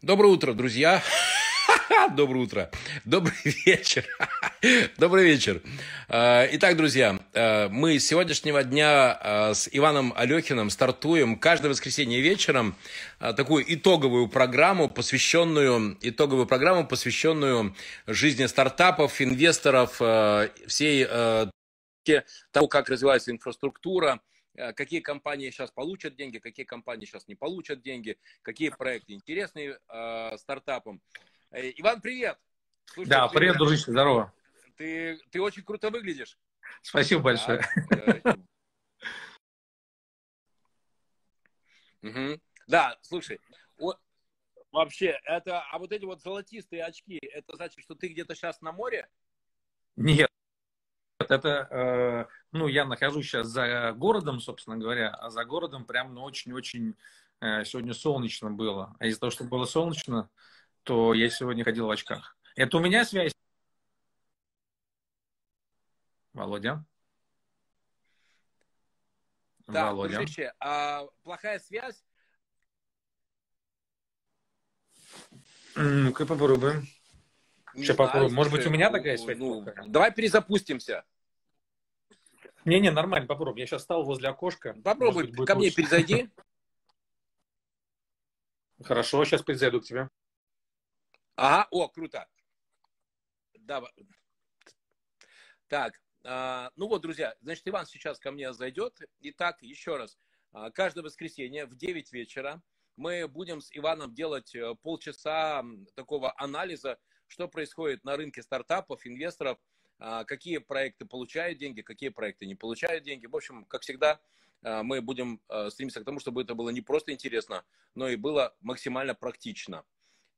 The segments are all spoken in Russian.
Доброе утро, друзья. Доброе утро. Добрый вечер. Добрый вечер. А, итак, друзья, а, мы с сегодняшнего дня а, с Иваном Алехиным стартуем каждое воскресенье вечером такую итоговую программу, посвященную, итоговую программу, посвященную жизни стартапов, инвесторов, всей того, как развивается инфраструктура, какие компании сейчас получат деньги, какие компании сейчас не получат деньги, какие проекты интересные э, стартапам. Э, Иван, привет! Слушай, да, привет, ты, дружище, здорово. Ты, ты очень круто выглядишь. Спасибо большое. Да, угу. да слушай, вот, вообще, это, а вот эти вот золотистые очки, это значит, что ты где-то сейчас на море? Нет, это, э, ну, я нахожусь сейчас за городом, собственно говоря, а за городом прям, ну, очень-очень э, сегодня солнечно было. А из-за того, что было солнечно, то я сегодня ходил в очках. Это у меня связь? Володя? Да, Володя. Дружище, а плохая связь? Ну-ка попробуем. Сейчас попробуем. Может быть, у меня такая связь? Ну, давай перезапустимся. Не-не, нормально, попробуй. Я сейчас стал возле окошка. Попробуй, быть, ко мне перезайди. Хорошо, сейчас перезайду к тебе. Ага, о, круто. Да. Так, а, ну вот, друзья, значит, Иван сейчас ко мне зайдет. Итак, еще раз, а, каждое воскресенье в 9 вечера мы будем с Иваном делать э, полчаса такого анализа что происходит на рынке стартапов, инвесторов, какие проекты получают деньги, какие проекты не получают деньги. В общем, как всегда, а, мы будем а, стремиться к тому, чтобы это было не просто интересно, но и было максимально практично.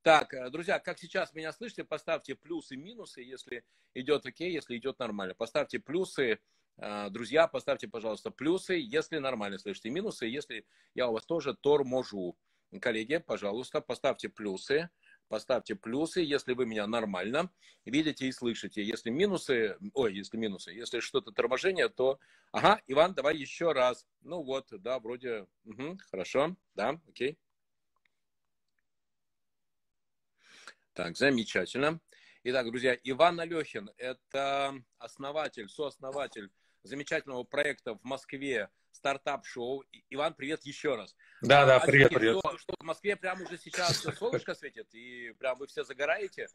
Так, э, друзья, как сейчас меня слышите, поставьте плюсы, минусы, если идет окей, если идет нормально. Поставьте плюсы, друзья, поставьте, пожалуйста, плюсы, если нормально слышите, минусы, если я у вас тоже торможу. Коллеги, пожалуйста, поставьте плюсы, поставьте плюсы, если вы меня нормально видите и слышите. Если минусы, ой, если минусы, если что-то торможение, то, ага, Иван, давай еще раз. Ну вот, да, вроде, угу, хорошо, да, окей. Так, замечательно. Итак, друзья, Иван Алехин – это основатель, сооснователь замечательного проекта в Москве стартап-шоу. Иван, привет еще раз. Да, да, а привет, привет. Что, что в Москве прямо уже сейчас солнышко светит, и прям вы все загораете?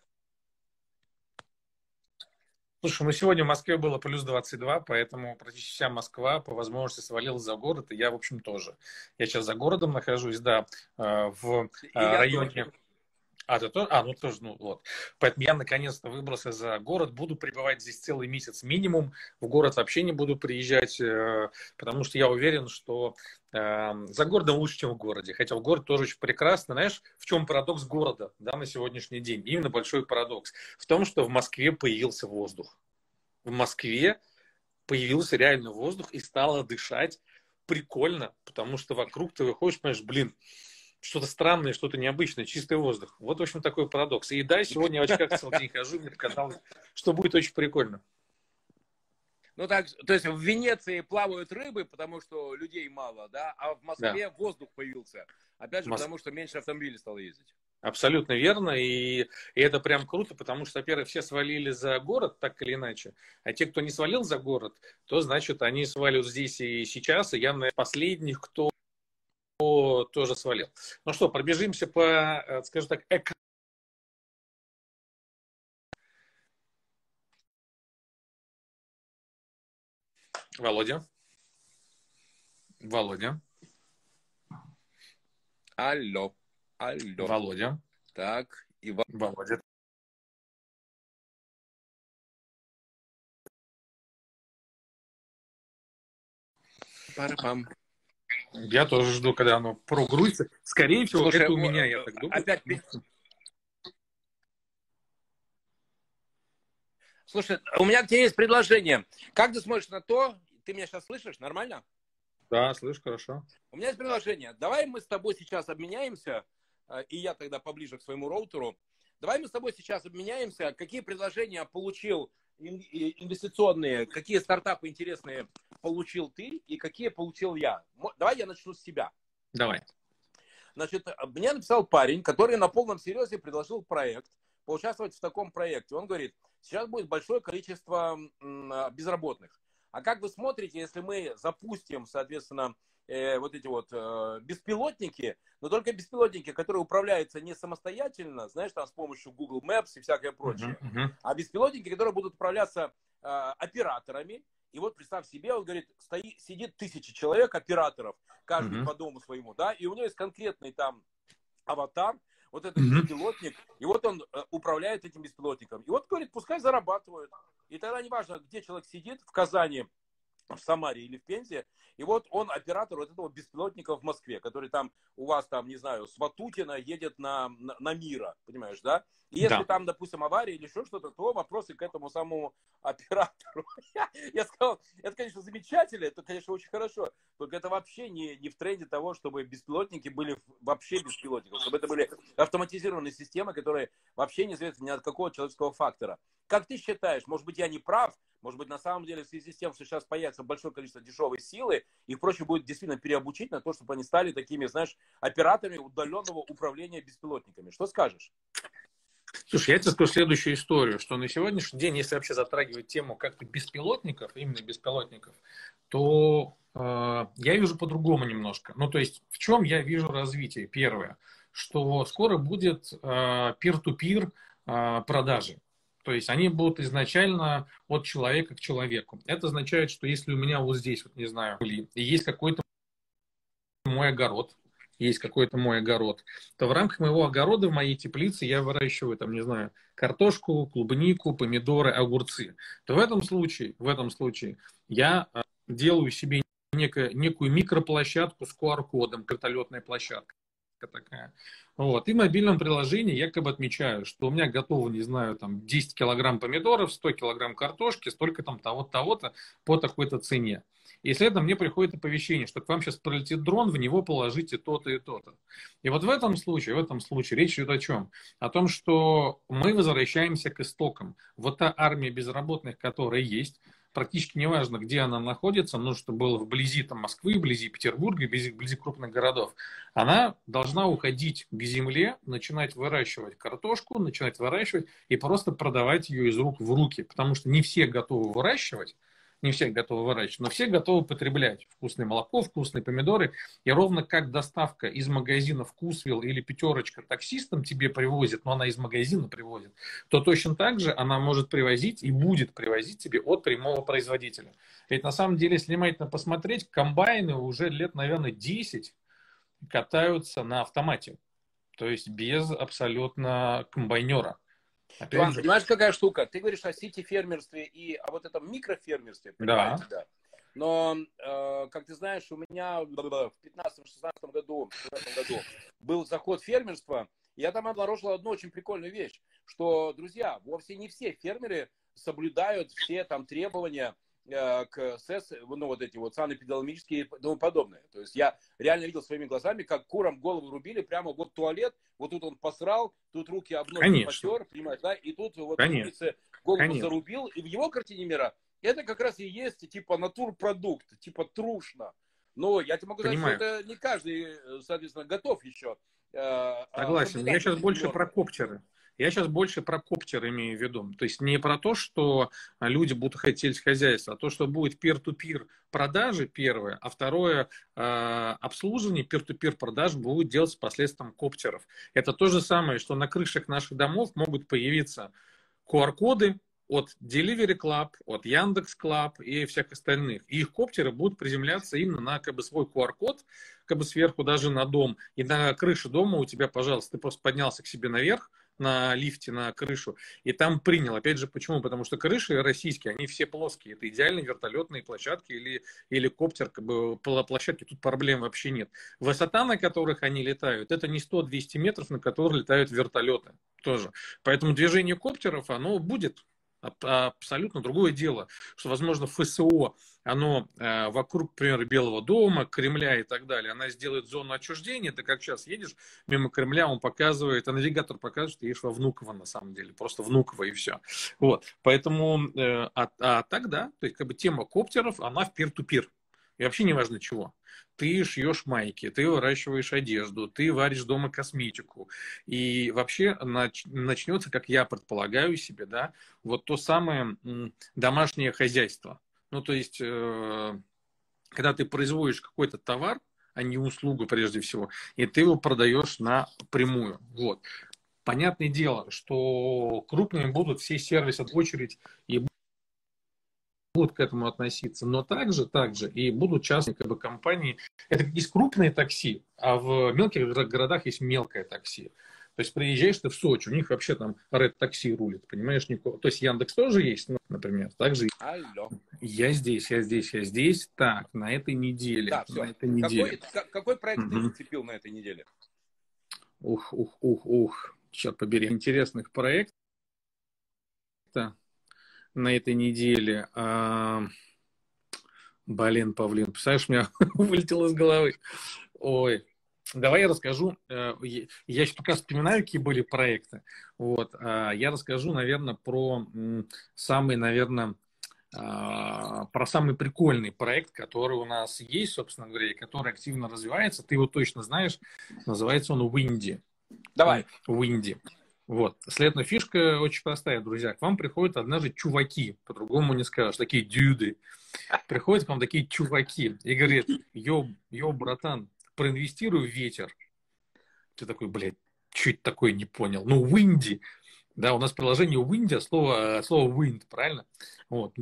Слушай, ну сегодня в Москве было плюс 22, поэтому практически вся Москва по возможности свалилась за город, и я, в общем, тоже. Я сейчас за городом нахожусь, да, э, в и районе... Тоже. А, ты тоже? А, ну тоже, ну вот. Поэтому я наконец-то выбрался за город. Буду пребывать здесь целый месяц минимум. В город вообще не буду приезжать, э, потому что я уверен, что э, за городом лучше, чем в городе. Хотя в город тоже очень прекрасно. Знаешь, в чем парадокс города да, на сегодняшний день? Именно большой парадокс. В том, что в Москве появился воздух. В Москве появился реально воздух и стало дышать прикольно, потому что вокруг ты выходишь, понимаешь, блин, что-то странное, что-то необычное, чистый воздух. Вот, в общем, такой парадокс. И да, сегодня в очках целый день хожу, мне показалось, что будет очень прикольно. Ну так, то есть в Венеции плавают рыбы, потому что людей мало, да, а в Москве да. воздух появился. Опять же, Мос... потому что меньше автомобилей стало ездить. Абсолютно верно, и, и это прям круто, потому что, во-первых, все свалили за город, так или иначе, а те, кто не свалил за город, то, значит, они сваливают здесь и сейчас, и я, наверное, последних, кто тоже свалил. Ну что, пробежимся по, э, скажем так, эк... Володя. Володя. Алло. Алло. Володя. Так, Иван. Володя. Пара-пам. Я тоже жду, когда оно прогрузится. Скорее всего, Слушай, это у меня, я так думаю. Опять... Слушай, у меня к тебе есть предложение. Как ты смотришь на то, ты меня сейчас слышишь, нормально? Да, слышу, хорошо. У меня есть предложение. Давай мы с тобой сейчас обменяемся, э, и я тогда поближе к своему роутеру. Давай мы с тобой сейчас обменяемся, какие предложения получил инвестиционные, какие стартапы интересные получил ты и какие получил я. Давай я начну с себя. Давай. Значит, мне написал парень, который на полном серьезе предложил проект, поучаствовать в таком проекте. Он говорит, сейчас будет большое количество безработных. А как вы смотрите, если мы запустим, соответственно, э, вот эти вот э, беспилотники, но только беспилотники, которые управляются не самостоятельно, знаешь, там с помощью Google Maps и всякое прочее, uh-huh, uh-huh. а беспилотники, которые будут управляться э, операторами. И вот представь себе, он говорит, стоит, сидит тысячи человек, операторов, каждый uh-huh. по дому своему, да, и у него есть конкретный там аватар, вот этот mm-hmm. беспилотник, и вот он э, управляет этим беспилотником. И вот говорит, пускай зарабатывают. И тогда неважно, где человек сидит, в Казани, в Самаре или в Пензе, и вот он оператор вот этого беспилотника в Москве, который там у вас там, не знаю, с Ватутина едет на, на, на Мира, понимаешь, да? И если да. там, допустим, авария или еще что-то, то вопросы к этому самому оператору. Я, я сказал, это, конечно, замечательно, это, конечно, очень хорошо, только это вообще не, не в тренде того, чтобы беспилотники были вообще беспилотниками, чтобы это были автоматизированные системы, которые вообще не зависят ни от какого человеческого фактора. Как ты считаешь, может быть, я не прав, может быть, на самом деле, в связи с тем, что сейчас появится большое количество дешевой силы, их проще будет действительно переобучить на то, чтобы они стали такими, знаешь, операторами удаленного управления беспилотниками. Что скажешь? Слушай, я тебе скажу следующую историю, что на сегодняшний день, если вообще затрагивать тему как-то беспилотников, именно беспилотников, то э, я вижу по-другому немножко. Ну, то есть, в чем я вижу развитие? Первое, что скоро будет э, peer-to-peer э, продажи. То есть они будут изначально от человека к человеку. Это означает, что если у меня вот здесь, вот не знаю, есть какой-то мой огород, есть какой-то мой огород, то в рамках моего огорода, в моей теплице я выращиваю, там, не знаю, картошку, клубнику, помидоры, огурцы. То в этом случае, в этом случае я а, делаю себе некую, микроплощадку с QR-кодом, картолетная площадка такая. Вот. И в мобильном приложении я как бы отмечаю, что у меня готово, не знаю, там 10 килограмм помидоров, 100 килограмм картошки, столько там того-то, того-то по такой-то цене. И следом мне приходит оповещение, что к вам сейчас пролетит дрон, в него положите то-то и то-то. И вот в этом случае, в этом случае речь идет о чем? О том, что мы возвращаемся к истокам. Вот та армия безработных, которая есть, практически неважно, где она находится, но что было вблизи там, Москвы, вблизи Петербурга, вблизи, вблизи крупных городов, она должна уходить к земле, начинать выращивать картошку, начинать выращивать и просто продавать ее из рук в руки, потому что не все готовы выращивать, не все готовы выращивать, но все готовы потреблять вкусное молоко, вкусные помидоры. И ровно как доставка из магазина Вкусвилл или Пятерочка таксистам тебе привозит, но она из магазина привозит, то точно так же она может привозить и будет привозить тебе от прямого производителя. Ведь на самом деле, если внимательно посмотреть, комбайны уже лет, наверное, 10 катаются на автомате. То есть без абсолютно комбайнера. Опять Иван, же... понимаешь, какая штука? Ты говоришь о сити-фермерстве и о вот этом микрофермерстве. Да. да. Но, э, как ты знаешь, у меня в 15-16 году, году был заход фермерства. Я там обнаружил одну очень прикольную вещь, что, друзья, вовсе не все фермеры соблюдают все там требования к СЭС, ну, вот эти вот санэпидемиологические и тому подобное. То есть я реально видел своими глазами, как курам голову рубили, прямо вот туалет, вот тут он посрал, тут руки об ноги потер, понимаешь, да, и тут вот Конечно. голову Конечно. зарубил, и в его картине мира это как раз и есть типа натурпродукт, типа трушно. Но я тебе могу Понимаю. сказать, что это не каждый, соответственно, готов еще. Э, Согласен. Я сейчас больше про коптеры. Я сейчас больше про коптер имею в виду. То есть не про то, что люди будут хотеть хозяйство, а то, что будет peer-to-peer продажи, первое, а второе, э, обслуживание peer-to-peer продаж будет делать с последствием коптеров. Это то же самое, что на крышах наших домов могут появиться QR-коды, от Delivery Club, от Яндекс Club и всех остальных. И их коптеры будут приземляться именно на как бы, свой QR-код, как бы сверху даже на дом. И на крыше дома у тебя, пожалуйста, ты просто поднялся к себе наверх, на лифте на крышу, и там принял. Опять же, почему? Потому что крыши российские, они все плоские. Это идеальные вертолетные площадки или геликоптер, как бы площадки, тут проблем вообще нет. Высота, на которых они летают, это не 100-200 метров, на которых летают вертолеты тоже. Поэтому движение коптеров, оно будет абсолютно другое дело, что, возможно, ФСО, оно э, вокруг, например, Белого дома, Кремля и так далее, она сделает зону отчуждения, ты как сейчас едешь мимо Кремля, он показывает, а навигатор показывает, что едешь во Внуково на самом деле, просто Внуково и все. Вот, поэтому, э, а, а тогда, то есть, как бы тема коптеров, она в пир-ту-пир. И вообще не важно чего. Ты шьешь майки, ты выращиваешь одежду, ты варишь дома косметику. И вообще нач, начнется, как я предполагаю себе, да, вот то самое домашнее хозяйство. Ну, то есть, э, когда ты производишь какой-то товар, а не услугу прежде всего, и ты его продаешь напрямую. Вот. Понятное дело, что крупными будут все сервисы в очередь и будут к этому относиться, но также, также и будут частные как бы, компании. Это есть крупные такси, а в мелких городах есть мелкое такси. То есть приезжаешь ты в Сочи, у них вообще там Red такси рулит, понимаешь? Никого. То есть Яндекс тоже есть, ну, например. Также Алло. я здесь, я здесь, я здесь. Так, на этой неделе. Да, все. На этой неделе. Какой, какой проект угу. ты зацепил на этой неделе? Ух, ух, ух, ух. Черт побери, интересных проектов на этой неделе. А... Блин, Павлин, представляешь, у меня вылетело из головы. Ой, давай я расскажу. Э, я сейчас пока вспоминаю, какие были проекты. Вот, а, я расскажу, наверное, про самый, наверное, а, про самый прикольный проект, который у нас есть, собственно говоря, и который активно развивается. Ты его точно знаешь. Называется он Windy. Давай. Windy. Вот. Следная фишка очень простая, друзья. К вам приходят однажды чуваки, по-другому не скажешь, такие дюды. Приходят к вам такие чуваки и говорят, йо, йо, братан, проинвестируй в ветер. Ты такой, блядь, чуть такое не понял. Ну, Windy. Да, у нас приложение Windy, слово, слово wind, правильно? Вот.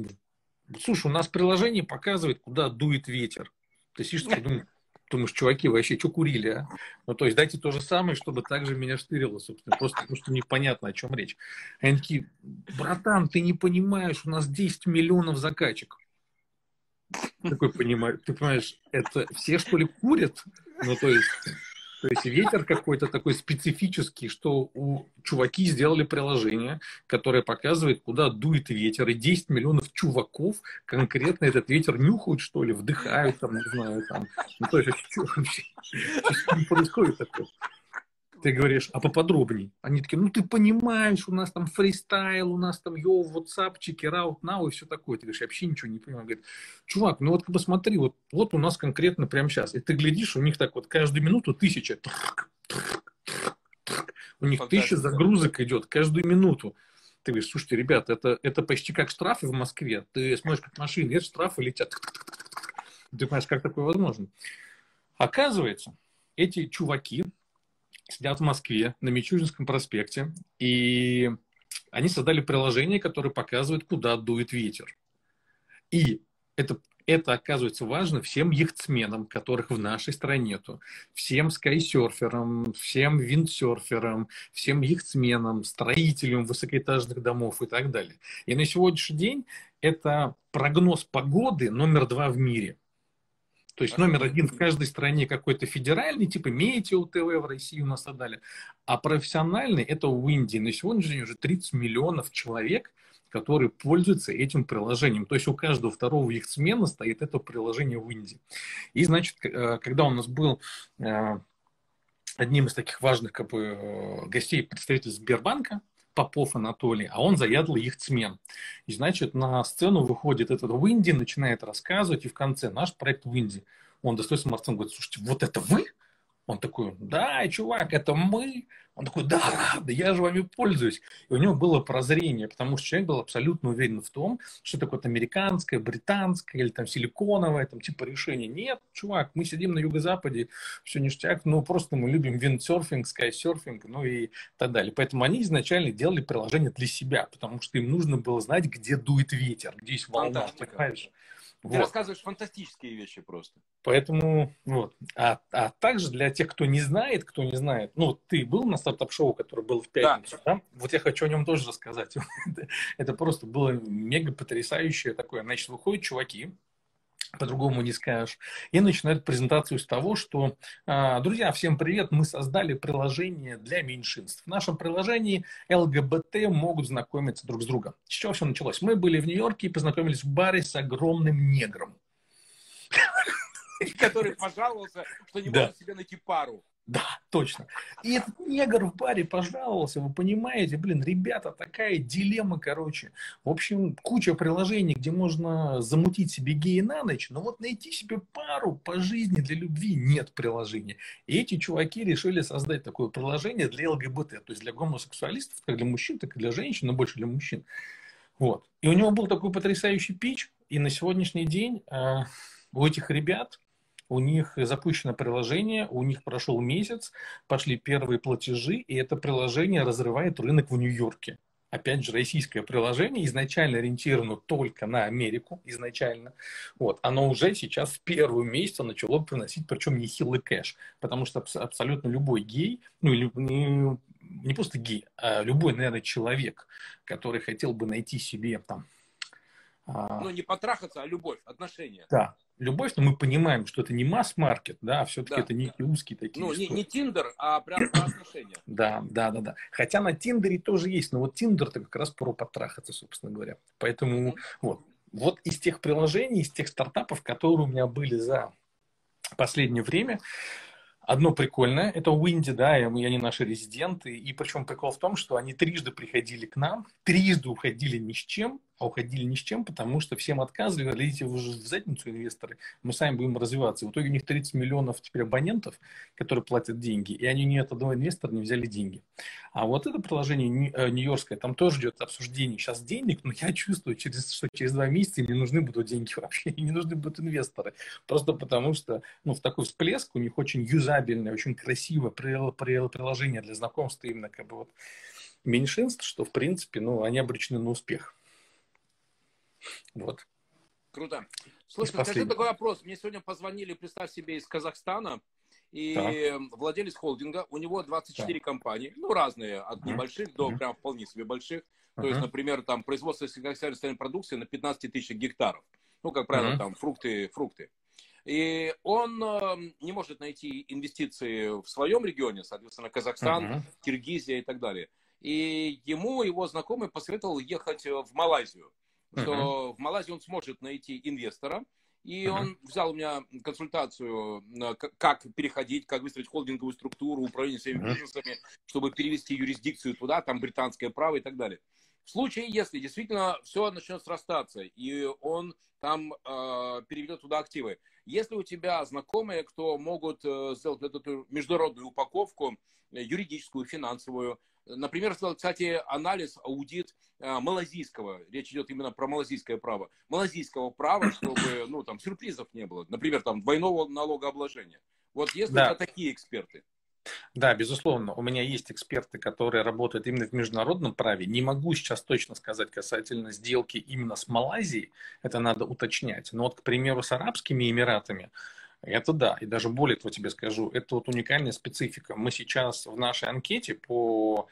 Слушай, у нас приложение показывает, куда дует ветер. Ты сидишь, думаешь, Думаешь, чуваки, вообще что курили, а? Ну, то есть дайте то же самое, чтобы также меня штырило, собственно, просто потому что непонятно, о чем речь. Они такие, братан, ты не понимаешь, у нас 10 миллионов закачек. Такой понимаю, ты понимаешь, это все, что ли, курят? Ну, то есть, то есть ветер какой-то такой специфический, что у чуваки сделали приложение, которое показывает, куда дует ветер, и 10 миллионов чуваков конкретно этот ветер нюхают, что ли, вдыхают, там, не знаю, там. Ну, то есть, что вообще происходит такое? Ты говоришь, а поподробней? Они такие, ну ты понимаешь, у нас там фристайл, у нас там йоу, WhatsApp, чекераут, нау и все такое. Ты говоришь, я вообще ничего не понимаю. Говорит, чувак, ну вот посмотри, вот, вот у нас конкретно прямо сейчас. И ты глядишь, у них так вот каждую минуту тысяча. У них тысяча загрузок идет каждую минуту. Ты говоришь, слушайте, ребята, это, это почти как штрафы в Москве. Ты смотришь, как машины, нет, штрафы летят. Ты понимаешь, как такое возможно? Оказывается, эти чуваки, сидят в Москве на Мичуринском проспекте, и они создали приложение, которое показывает, куда дует ветер. И это, это оказывается важно всем яхтсменам, которых в нашей стране нету, всем скайсерферам, всем виндсерферам, всем яхтсменам, строителям высокоэтажных домов и так далее. И на сегодняшний день это прогноз погоды номер два в мире – то есть номер один в каждой стране какой-то федеральный, типа Метео ТВ в России у нас и далее. А профессиональный это в Индии. На сегодняшний день уже 30 миллионов человек, которые пользуются этим приложением. То есть у каждого второго их смена стоит это приложение в Индии. И, значит, э, когда у нас был э, одним из таких важных как бы, э, гостей представитель Сбербанка, Попов Анатолий, а он заядлый яхтсмен. И, значит, на сцену выходит этот Уинди, начинает рассказывать, и в конце наш проект Уинди. Он достает смартфон, говорит, слушайте, вот это вы? Он такой, да, чувак, это мы. Он такой, да, да я же вами пользуюсь. И у него было прозрение, потому что человек был абсолютно уверен в том, что это какое-то американское, британское или там силиконовое, там типа решение. Нет, чувак, мы сидим на юго-западе, все ништяк, но просто мы любим виндсерфинг, скайсерфинг, ну и так далее. Поэтому они изначально делали приложение для себя, потому что им нужно было знать, где дует ветер, где есть волна, понимаешь? Ты вот. рассказываешь фантастические вещи просто. Поэтому, вот. А, а также для тех, кто не знает, кто не знает, ну, ты был на стартап-шоу, который был в пятницу, да? да? Вот я хочу о нем тоже рассказать. Это просто было мега потрясающее такое. Значит, выходят чуваки, по-другому не скажешь. И начинают презентацию с того, что, а, друзья, всем привет, мы создали приложение для меньшинств. В нашем приложении ЛГБТ могут знакомиться друг с другом. С чего все началось? Мы были в Нью-Йорке и познакомились в баре с огромным негром. Который пожаловался, что не может себе найти пару. Да, точно. И этот негр в баре пожаловался, вы понимаете, блин, ребята, такая дилемма, короче. В общем, куча приложений, где можно замутить себе гея на ночь, но вот найти себе пару по жизни для любви нет приложения. И эти чуваки решили создать такое приложение для ЛГБТ, то есть для гомосексуалистов, как для мужчин, так и для женщин, но больше для мужчин. Вот. И у него был такой потрясающий пич, и на сегодняшний день э, у этих ребят у них запущено приложение, у них прошел месяц, пошли первые платежи, и это приложение разрывает рынок в Нью-Йорке. Опять же, российское приложение изначально ориентировано только на Америку, изначально. Вот. Оно уже сейчас с первого месяца начало приносить, причем нехилый кэш, потому что абсолютно любой гей, ну или не, не просто гей, а любой, наверное, человек, который хотел бы найти себе там а, ну, не потрахаться, а любовь, отношения. Да, любовь, но мы понимаем, что это не масс-маркет, да, а все-таки да. это некие узкие такие Ну, не, не Тиндер, а прям про отношения. Да, да, да, да. Хотя на Тиндере тоже есть, но вот Тиндер-то как раз про потрахаться, собственно говоря. Поэтому вот. Вот из тех приложений, из тех стартапов, которые у меня были за последнее время, Одно прикольное, это Уинди, да, и они наши резиденты, и причем прикол в том, что они трижды приходили к нам, трижды уходили ни с чем, а уходили ни с чем, потому что всем отказывали, уже в задницу, инвесторы, мы сами будем развиваться. В итоге у них 30 миллионов теперь абонентов, которые платят деньги, и они ни от одного инвестора не взяли деньги. А вот это приложение э, нью-йоркское, там тоже идет обсуждение сейчас денег, но я чувствую, через, что через два месяца им не нужны будут деньги вообще, и не нужны будут инвесторы. Просто потому что ну, в такой всплеск у них очень юзабельное, очень красивое приложение для знакомства именно как бы вот меньшинств, что в принципе, ну, они обречены на успех. Вот. Круто. Слушай, скажи такой вопрос. Мне сегодня позвонили, представь себе, из Казахстана, и так. владелец холдинга, у него 24 так. компании, ну, разные, от небольших uh-huh. до uh-huh. прям вполне себе больших. Uh-huh. То есть, например, там производство сельскохозяйственной продукции на 15 тысяч гектаров. Ну, как правило, uh-huh. там фрукты, фрукты. И он э, не может найти инвестиции в своем регионе, соответственно, Казахстан, uh-huh. Киргизия и так далее. И ему его знакомый посоветовал ехать в Малайзию что uh-huh. в Малайзии он сможет найти инвестора. И uh-huh. он взял у меня консультацию, как переходить, как выстроить холдинговую структуру, управление своими uh-huh. бизнесами, чтобы перевести юрисдикцию туда, там британское право и так далее. В случае, если действительно все начнет срастаться, и он там э, переведет туда активы, если у тебя знакомые, кто могут э, сделать эту международную упаковку, э, юридическую, финансовую, Например, кстати, анализ, аудит э, малазийского, речь идет именно про малазийское право, малазийского права, чтобы, ну, там, сюрпризов не было, например, там, двойного налогообложения. Вот есть да. такие эксперты? Да, безусловно. У меня есть эксперты, которые работают именно в международном праве. Не могу сейчас точно сказать касательно сделки именно с Малайзией. Это надо уточнять. Но вот, к примеру, с Арабскими Эмиратами, это да, и даже более того тебе скажу, это вот уникальная специфика. Мы сейчас в нашей анкете по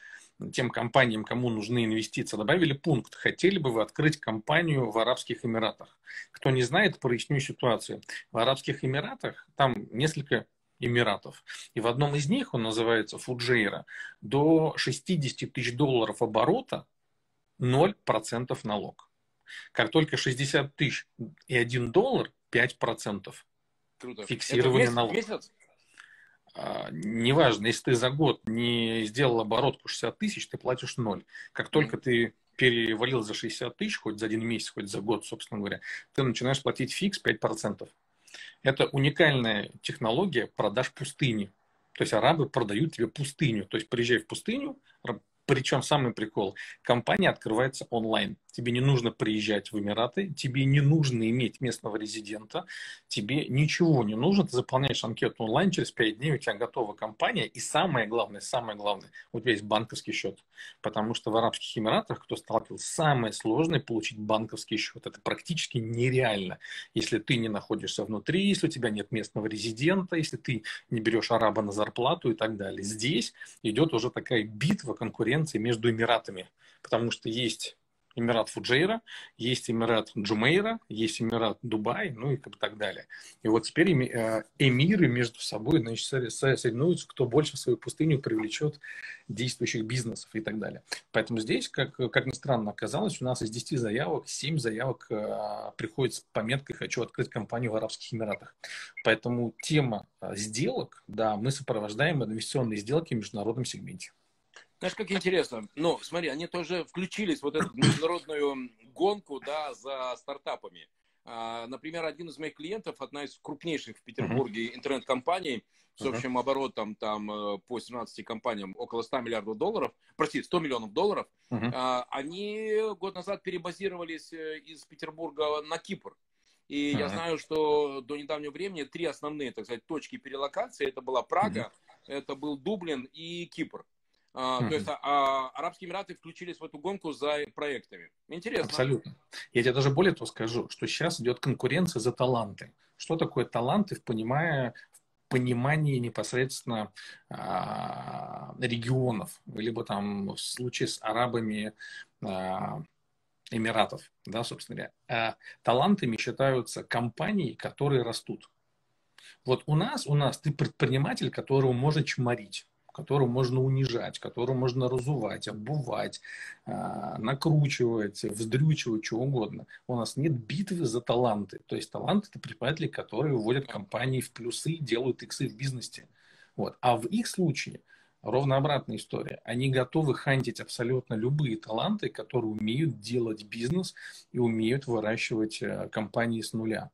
тем компаниям, кому нужны инвестиции, добавили пункт. Хотели бы вы открыть компанию в Арабских Эмиратах? Кто не знает, проясню ситуацию. В Арабских Эмиратах там несколько Эмиратов. И в одном из них, он называется Фуджейра, до 60 тысяч долларов оборота 0% налог. Как только 60 тысяч и 1 доллар, 5%. Круто. Фиксирование Это налога. Месяц? А, неважно, если ты за год не сделал оборотку 60 тысяч, ты платишь ноль. Как только mm-hmm. ты перевалил за 60 тысяч, хоть за один месяц, хоть за год, собственно говоря, ты начинаешь платить фикс 5%. Это уникальная технология продаж пустыни. То есть арабы продают тебе пустыню. То есть приезжай в пустыню, причем самый прикол, компания открывается онлайн. Тебе не нужно приезжать в Эмираты, тебе не нужно иметь местного резидента, тебе ничего не нужно, ты заполняешь анкету онлайн, через 5 дней у тебя готова компания, и самое главное, самое главное, у тебя есть банковский счет. Потому что в Арабских Эмиратах, кто сталкивался, самое сложное получить банковский счет. Это практически нереально, если ты не находишься внутри, если у тебя нет местного резидента, если ты не берешь араба на зарплату и так далее. Здесь идет уже такая битва, конкуренция между Эмиратами, потому что есть Эмират Фуджейра, есть Эмират Джумейра, есть Эмират Дубай, ну и так далее. И вот теперь э, эмиры между собой значит, соревнуются, кто больше в свою пустыню привлечет действующих бизнесов и так далее. Поэтому здесь, как, как ни странно оказалось, у нас из 10 заявок 7 заявок э, приходит с пометкой «Хочу открыть компанию в Арабских Эмиратах». Поэтому тема э, сделок, да, мы сопровождаем инвестиционные сделки в международном сегменте. Знаешь, как интересно. Ну, смотри, они тоже включились в вот эту международную гонку, да, за стартапами. А, например, один из моих клиентов, одна из крупнейших в Петербурге интернет-компаний, с общим оборотом там э, по 17 компаниям около 100 миллиардов долларов, прости, 100 миллионов долларов, uh-huh. они год назад перебазировались э, из Петербурга на Кипр. И uh-huh. я знаю, что до недавнего времени три основные, так сказать, точки перелокации, это была Прага, uh-huh. это был Дублин и Кипр. А, то есть а, Арабские Эмираты включились в эту гонку за проектами. Интересно. Абсолютно. Я тебе даже более того скажу, что сейчас идет конкуренция за таланты. Что такое таланты в, понимая, в понимании непосредственно а, регионов, либо там в случае с арабами а, Эмиратов, да, собственно говоря. А талантами считаются компании, которые растут. Вот у нас, у нас ты предприниматель, которого можно чморить которую можно унижать, которую можно разувать, обувать, а, накручивать, вздрючивать, чего угодно. У нас нет битвы за таланты. То есть таланты – это предприниматели, которые вводят компании в плюсы, делают иксы в бизнесе. Вот. А в их случае ровно обратная история. Они готовы хантить абсолютно любые таланты, которые умеют делать бизнес и умеют выращивать э, компании с нуля.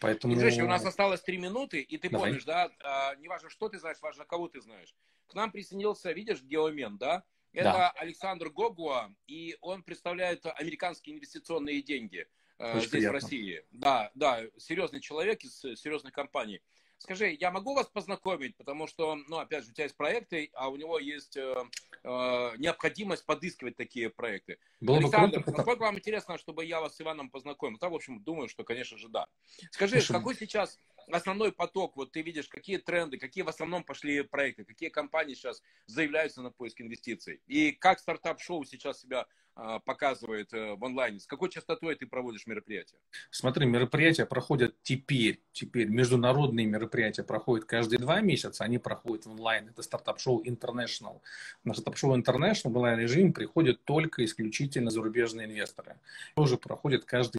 Поэтому... Дружище, у нас осталось три минуты, и ты Давай. помнишь, да, а, не важно, что ты знаешь, важно, кого ты знаешь. К нам присоединился, видишь, Геомен, да? Это да. Александр Гогуа, и он представляет американские инвестиционные деньги э, здесь, приятно. в России. Да, да, серьезный человек из серьезной компании. Скажи, я могу вас познакомить, потому что, ну, опять же, у тебя есть проекты, а у него есть э, э, необходимость подыскивать такие проекты. Было Александр, бы круто, насколько вам интересно, чтобы я вас с Иваном познакомил? Да, в общем, думаю, что, конечно же, да. Скажи, Слушай, какой сейчас основной поток, вот ты видишь, какие тренды, какие в основном пошли проекты, какие компании сейчас заявляются на поиск инвестиций? И как стартап-шоу сейчас себя а, показывает э, в онлайне? С какой частотой ты проводишь мероприятия? Смотри, мероприятия проходят теперь, теперь международные мероприятия проходят каждые два месяца, они проходят онлайн. Это стартап-шоу International. На стартап-шоу International в онлайн-режим приходят только исключительно зарубежные инвесторы. Тоже проходят каждый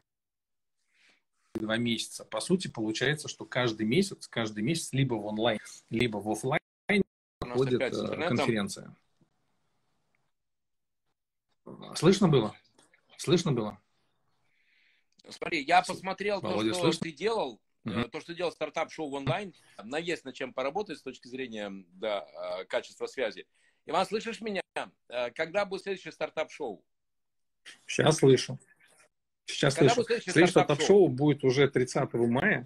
два месяца. По сути, получается, что каждый месяц, каждый месяц либо в онлайн, либо в офлайн проходит э, конференция. Слышно было? Слышно было? Смотри, я посмотрел Володя, то, что слышно? ты делал, uh-huh. то, что делал стартап-шоу онлайн. На есть над чем поработать с точки зрения да, э, качества связи. Иван, слышишь меня? Когда будет следующее стартап-шоу? Сейчас слышу. Сейчас Когда слышу. Следующее стартап-шоу будет уже 30 мая.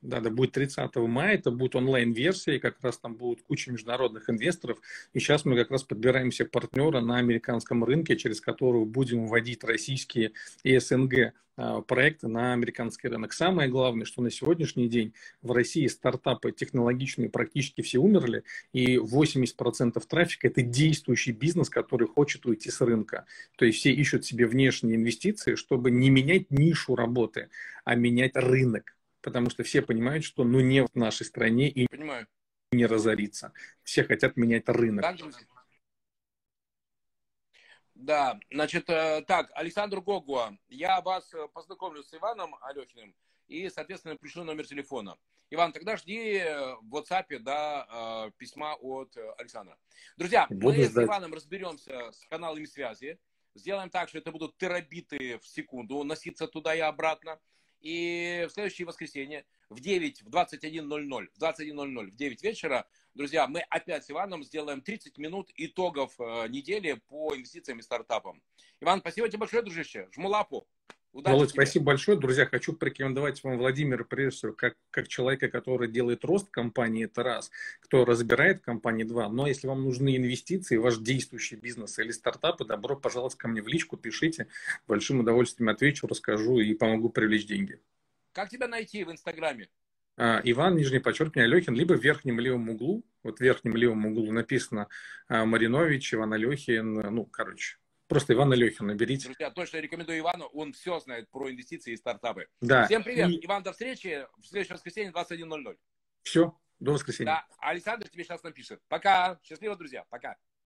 Да, да, будет 30 мая, это будет онлайн-версия, и как раз там будет куча международных инвесторов. И сейчас мы как раз подбираемся партнера на американском рынке, через которого будем вводить российские и СНГ а, проекты на американский рынок. Самое главное, что на сегодняшний день в России стартапы технологичные практически все умерли, и 80% трафика – это действующий бизнес, который хочет уйти с рынка. То есть все ищут себе внешние инвестиции, чтобы не менять нишу работы, а менять рынок потому что все понимают, что ну не в нашей стране и Понимаю. не разориться. Все хотят менять рынок. Да, значит, э, так, Александр Гогуа, я вас э, познакомлю с Иваном Алехиным и, соответственно, пришлю номер телефона. Иван, тогда жди э, в WhatsApp да, письма от Александра. Друзья, Буду мы ждать. с Иваном разберемся с каналами связи. Сделаем так, что это будут терабиты в секунду носиться туда и обратно. И в следующее воскресенье в 9, в 21.00, в 21.00, в 9 вечера, друзья, мы опять с Иваном сделаем 30 минут итогов э, недели по инвестициям и стартапам. Иван, спасибо тебе большое, дружище. Жму лапу. Удачи Володь, тебе. спасибо большое. Друзья, хочу порекомендовать вам Владимира, прежде как, как человека, который делает рост компании, это раз, кто разбирает компании, два. Но если вам нужны инвестиции, ваш действующий бизнес или стартапы, добро пожалуйста ко мне в личку, пишите. Большим удовольствием отвечу, расскажу и помогу привлечь деньги. Как тебя найти в Инстаграме? А, Иван, нижний подчеркивание, Алехин, либо в верхнем левом углу, вот в верхнем левом углу написано а, Маринович, Иван Алехин, ну, короче, Просто Ивана Лехина наберите. Друзья, точно рекомендую Ивану, он все знает про инвестиции и стартапы. Да. Всем привет, и... Иван, до встречи в следующее воскресенье 21.00. Все, до воскресенья. Да, Александр тебе сейчас напишет. Пока, счастливо, друзья, пока.